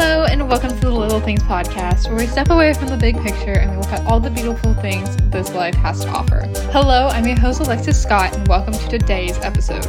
Hello, and welcome to the Little Things podcast, where we step away from the big picture and we look at all the beautiful things this life has to offer. Hello, I'm your host, Alexis Scott, and welcome to today's episode.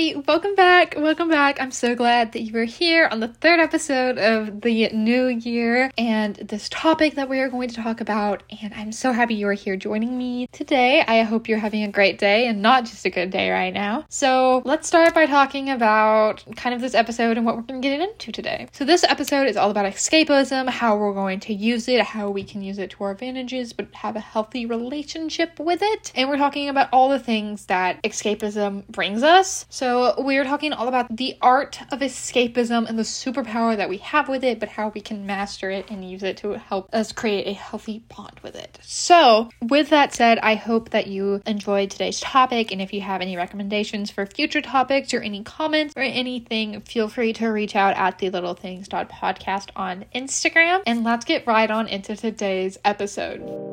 Alrighty, welcome back. Welcome back. I'm so glad that you are here on the third episode of the new year and this topic that we are going to talk about. And I'm so happy you are here joining me today. I hope you're having a great day and not just a good day right now. So let's start by talking about kind of this episode and what we're going to get into today. So, this episode is all about escapism, how we're going to use it, how we can use it to our advantages, but have a healthy relationship with it. And we're talking about all the things that escapism brings us so, we're talking all about the art of escapism and the superpower that we have with it, but how we can master it and use it to help us create a healthy bond with it. So, with that said, I hope that you enjoyed today's topic. And if you have any recommendations for future topics or any comments or anything, feel free to reach out at the little things podcast on Instagram. And let's get right on into today's episode.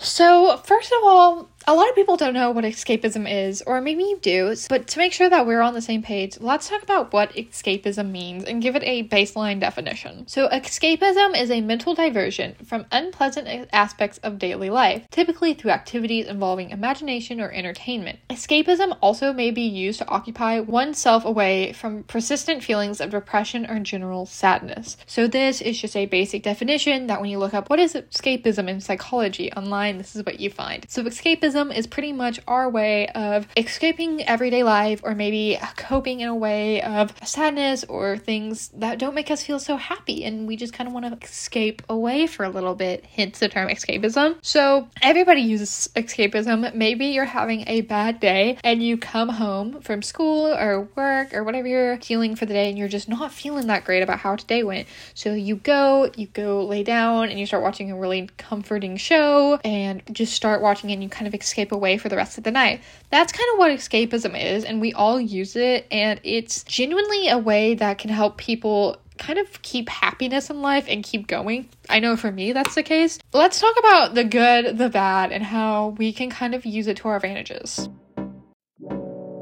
So, first of all, a lot of people don't know what escapism is, or maybe you do, but to make sure that we're on the same page, let's talk about what escapism means and give it a baseline definition. So, escapism is a mental diversion from unpleasant aspects of daily life, typically through activities involving imagination or entertainment. Escapism also may be used to occupy oneself away from persistent feelings of depression or general sadness. So, this is just a basic definition that when you look up what is escapism in psychology online, this is what you find. So, escapism is pretty much our way of escaping everyday life or maybe coping in a way of sadness or things that don't make us feel so happy and we just kind of want to escape away for a little bit, hence the term escapism. So everybody uses escapism. Maybe you're having a bad day and you come home from school or work or whatever you're dealing for the day and you're just not feeling that great about how today went. So you go, you go lay down and you start watching a really comforting show and just start watching and you kind of escape away for the rest of the night. That's kind of what escapism is, and we all use it, and it's genuinely a way that can help people kind of keep happiness in life and keep going. I know for me that's the case. Let's talk about the good, the bad, and how we can kind of use it to our advantages.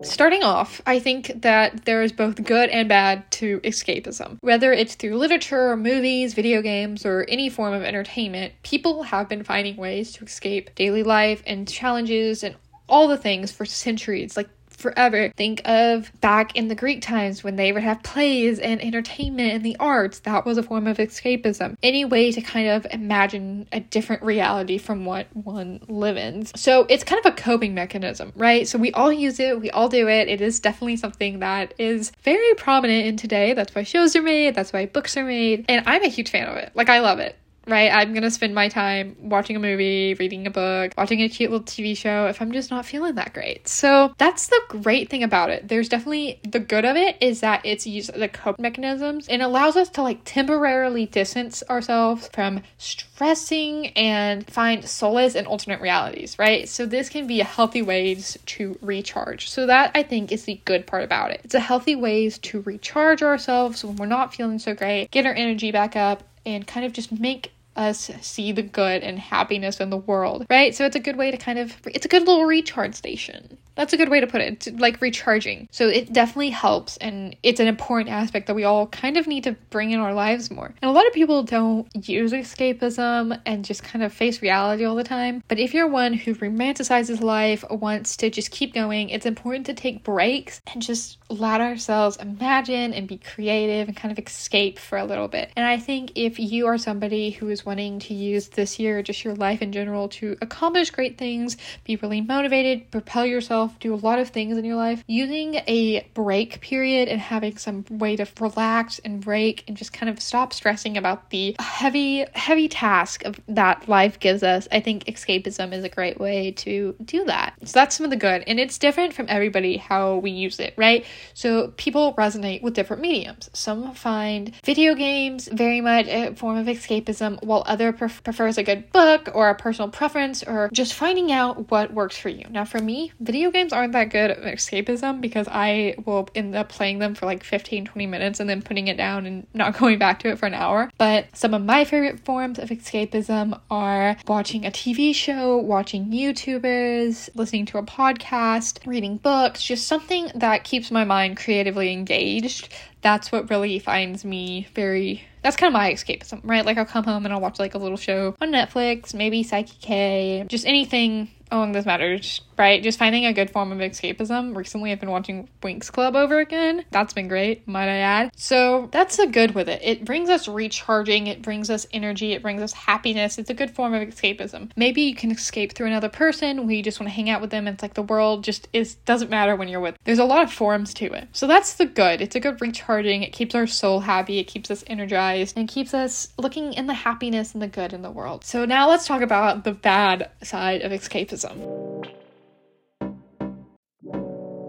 Starting off, I think that there is both good and bad to escapism. Whether it's through literature, or movies, video games, or any form of entertainment, people have been finding ways to escape daily life and challenges and all the things for centuries. Like forever. Think of back in the Greek times when they would have plays and entertainment and the arts. That was a form of escapism. Any way to kind of imagine a different reality from what one lives in. So it's kind of a coping mechanism, right? So we all use it, we all do it. It is definitely something that is very prominent in today. That's why shows are made, that's why books are made, and I'm a huge fan of it. Like I love it right? I'm gonna spend my time watching a movie, reading a book, watching a cute little TV show if I'm just not feeling that great. So that's the great thing about it. There's definitely the good of it is that it's used the cope mechanisms and allows us to like temporarily distance ourselves from stressing and find solace in alternate realities, right? So this can be a healthy ways to recharge. So that I think is the good part about it. It's a healthy ways to recharge ourselves when we're not feeling so great, get our energy back up and kind of just make us see the good and happiness in the world, right? So it's a good way to kind of, it's a good little recharge station. That's a good way to put it. Like recharging. So it definitely helps and it's an important aspect that we all kind of need to bring in our lives more. And a lot of people don't use escapism and just kind of face reality all the time. But if you're one who romanticizes life, wants to just keep going, it's important to take breaks and just let ourselves imagine and be creative and kind of escape for a little bit. And I think if you are somebody who is wanting to use this year, just your life in general, to accomplish great things, be really motivated, propel yourself yourself do a lot of things in your life, using a break period and having some way to relax and break and just kind of stop stressing about the heavy, heavy task of that life gives us, I think escapism is a great way to do that. So that's some of the good. And it's different from everybody how we use it, right? So people resonate with different mediums. Some find video games very much a form of escapism, while other pref- prefers a good book or a personal preference or just finding out what works for you. Now, for me, video games aren't that good escapism because I will end up playing them for like 15, 20 minutes and then putting it down and not going back to it for an hour. But some of my favorite forms of escapism are watching a TV show, watching YouTubers, listening to a podcast, reading books, just something that keeps my mind creatively engaged that's what really finds me very that's kind of my escapism, right? Like I'll come home and I'll watch like a little show on Netflix, maybe Psyche K, just anything along those matters, right? Just finding a good form of escapism. Recently, I've been watching Winx Club over again. That's been great, might I add. So that's a good with it. It brings us recharging, it brings us energy, it brings us happiness. It's a good form of escapism. Maybe you can escape through another person you just want to hang out with them. It's like the world just is doesn't matter when you're with. There's a lot of forms to it. So that's the good. It's a good recharging. It keeps our soul happy. It keeps us energized and keeps us looking in the happiness and the good in the world. So now let's talk about the bad side of escapism escapism.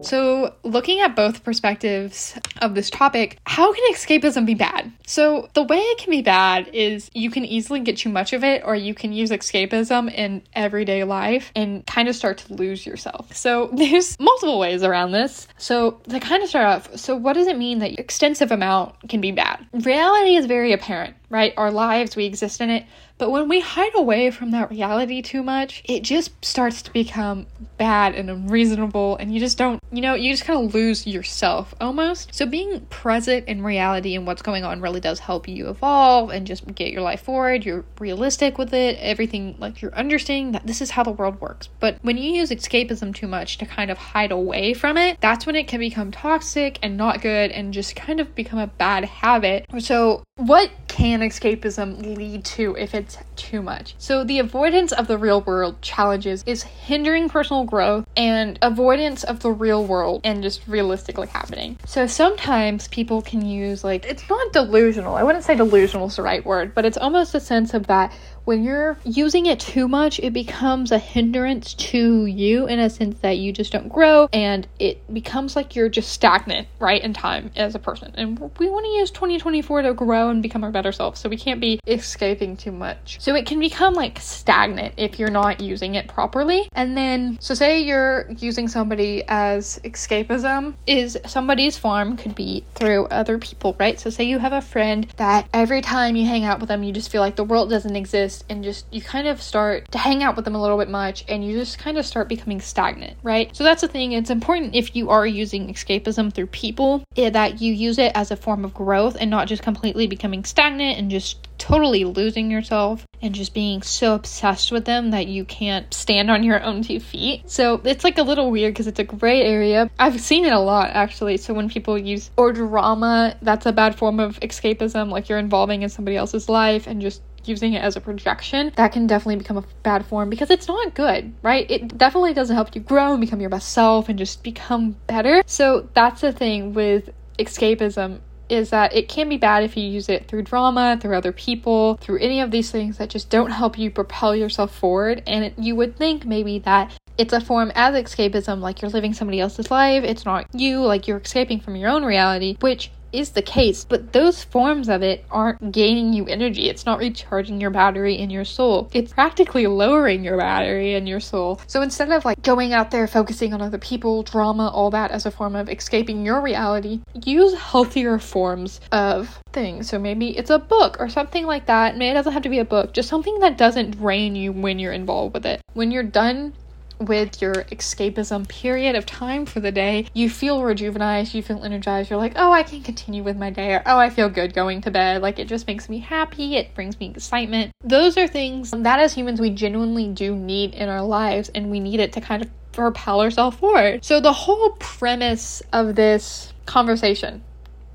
So, looking at both perspectives of this topic, how can escapism be bad? So, the way it can be bad is you can easily get too much of it, or you can use escapism in everyday life and kind of start to lose yourself. So, there's multiple ways around this. So, to kind of start off, so what does it mean that extensive amount can be bad? Reality is very apparent, right? Our lives, we exist in it. But when we hide away from that reality too much, it just starts to become bad and unreasonable, and you just don't, you know, you just kind of lose yourself almost. So being present in reality and what's going on really does help you evolve and just get your life forward. You're realistic with it, everything, like you're understanding that this is how the world works. But when you use escapism too much to kind of hide away from it, that's when it can become toxic and not good and just kind of become a bad habit. So, what can escapism lead to if it's too much. So, the avoidance of the real world challenges is hindering personal growth and avoidance of the real world and just realistically happening. So, sometimes people can use like, it's not delusional. I wouldn't say delusional is the right word, but it's almost a sense of that when you're using it too much, it becomes a hindrance to you in a sense that you just don't grow and it becomes like you're just stagnant, right, in time as a person. And we want to use 2024 to grow and become our better self. So we can't be escaping too much. So it can become like stagnant if you're not using it properly. And then, so say you're using somebody as escapism, is somebody's farm could be through other people, right? So say you have a friend that every time you hang out with them, you just feel like the world doesn't exist and just you kind of start to hang out with them a little bit much and you just kind of start becoming stagnant, right? So that's the thing. It's important if you are using escapism through people eh, that you use it as a form of growth and not just completely becoming stagnant and just totally losing yourself and just being so obsessed with them that you can't stand on your own two feet. So it's like a little weird because it's a gray area. I've seen it a lot actually. So when people use or drama, that's a bad form of escapism, like you're involving in somebody else's life and just using it as a projection, that can definitely become a bad form because it's not good, right? It definitely doesn't help you grow and become your best self and just become better. So that's the thing with escapism is that it can be bad if you use it through drama, through other people, through any of these things that just don't help you propel yourself forward. And you would think maybe that it's a form as escapism, like you're living somebody else's life, it's not you, like you're escaping from your own reality, which is the case, but those forms of it aren't gaining you energy. It's not recharging your battery in your soul. It's practically lowering your battery in your soul. So instead of like going out there focusing on other people, drama, all that as a form of escaping your reality, use healthier forms of things. So maybe it's a book or something like that. Maybe it doesn't have to be a book, just something that doesn't drain you when you're involved with it. When you're done with your escapism period of time for the day, you feel rejuvenated, you feel energized, you're like, oh, I can continue with my day, or oh, I feel good going to bed. Like, it just makes me happy, it brings me excitement. Those are things that as humans we genuinely do need in our lives, and we need it to kind of propel ourselves forward. So, the whole premise of this conversation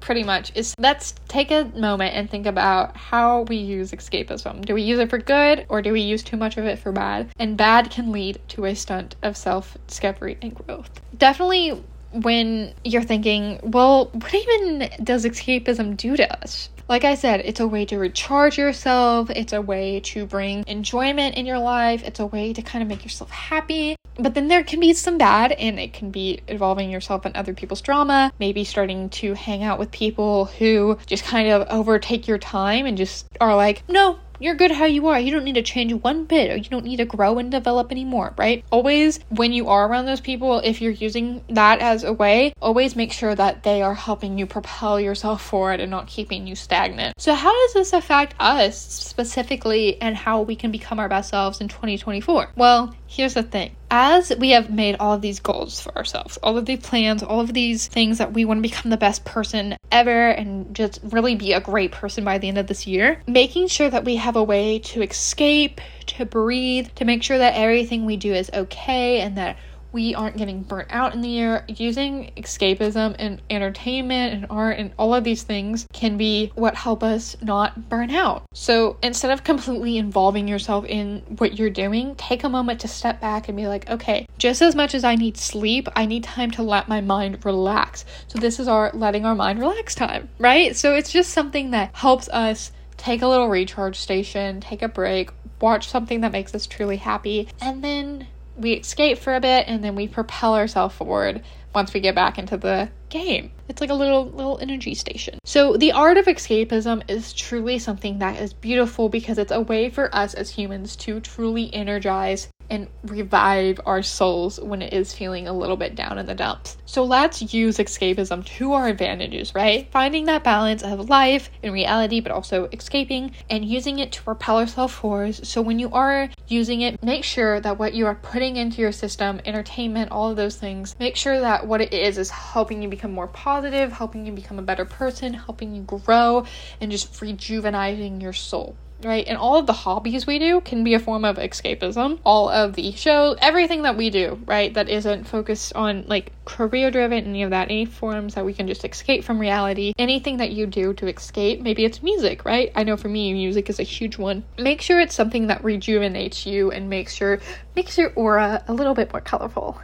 pretty much is let's take a moment and think about how we use escapism. Do we use it for good or do we use too much of it for bad? And bad can lead to a stunt of self discovery and growth. Definitely when you're thinking, well, what even does escapism do to us? Like I said, it's a way to recharge yourself, it's a way to bring enjoyment in your life, it's a way to kind of make yourself happy. But then there can be some bad, and it can be involving yourself in other people's drama, maybe starting to hang out with people who just kind of overtake your time and just are like, no, You're good how you are. You don't need to change one bit or you don't need to grow and develop anymore, right? Always, when you are around those people, if you're using that as a way, always make sure that they are helping you propel yourself forward and not keeping you stagnant. So, how does this affect us specifically and how we can become our best selves in 2024? Well, here's the thing. As we have made all of these goals for ourselves, all of these plans, all of these things that we want to become the best person ever and just really be a great person by the end of this year, making sure that we have a way to escape, to breathe, to make sure that everything we do is okay and that we aren't getting burnt out in the year. Using escapism and entertainment and art and all of these things can be what help us not burn out. So instead of completely involving yourself in what you're doing, take a moment to step back and be like, okay, just as much as I need sleep, I need time to let my mind relax. So this is our letting our mind relax time, right? So it's just something that helps us take a little recharge station, take a break, watch something that makes us truly happy, and then we escape for a bit and then we propel ourselves forward once we get back into the game. It's like a little little energy station. So the art of escapism is truly something that is beautiful because it's a way for us as humans to truly energize and revive our souls when it is feeling a little bit down in the dumps. So let's use escapism to our advantages, right? Finding that balance of life and reality, but also escaping and using it to propel ourselves forward. So when you are using it, make sure that what you are putting into your system, entertainment, all of those things, make sure that what it is is helping you become more positive, helping you become a better person, helping you grow, and just rejuvenating your soul right? And all of the hobbies we do can be a form of escapism. All of the shows, everything that we do, right, that isn't focused on like career driven, any of that, any forms that we can just escape from reality, anything that you do to escape, maybe it's music, right? I know for me, music is a huge one. Make sure it's something that rejuvenates you and makes sure makes your aura a little bit more colorful.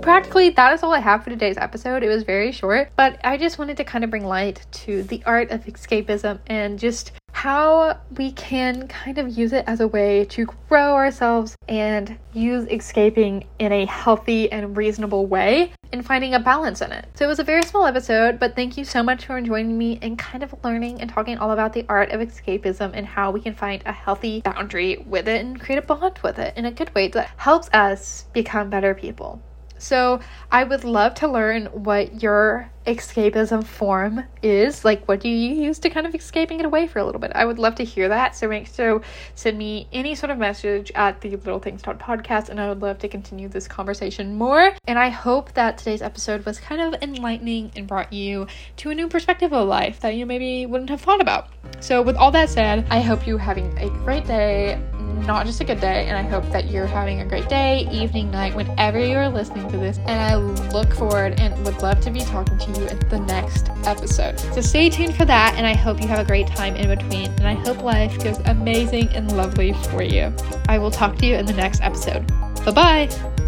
Practically, that is all I have for today's episode. It was very short, but I just wanted to kind of bring light to the art of escapism and just how we can kind of use it as a way to grow ourselves and use escaping in a healthy and reasonable way and finding a balance in it. So it was a very small episode, but thank you so much for joining me and kind of learning and talking all about the art of escapism and how we can find a healthy boundary with it and create a bond with it in a good way that helps us become better people. So, I would love to learn what your escapism form is. Like, what do you use to kind of escaping it away for a little bit? I would love to hear that. So, make sure send me any sort of message at the Little Things Talk podcast, and I would love to continue this conversation more. And I hope that today's episode was kind of enlightening and brought you to a new perspective of life that you maybe wouldn't have thought about. So, with all that said, I hope you're having a great day not just a good day. And I hope that you're having a great day, evening, night, whenever you're listening to this. And I look forward and would love to be talking to you in the next episode. So stay tuned for that. And I hope you have a great time in between. And I hope life goes amazing and lovely for you. I will talk to you in the next episode. Bye bye.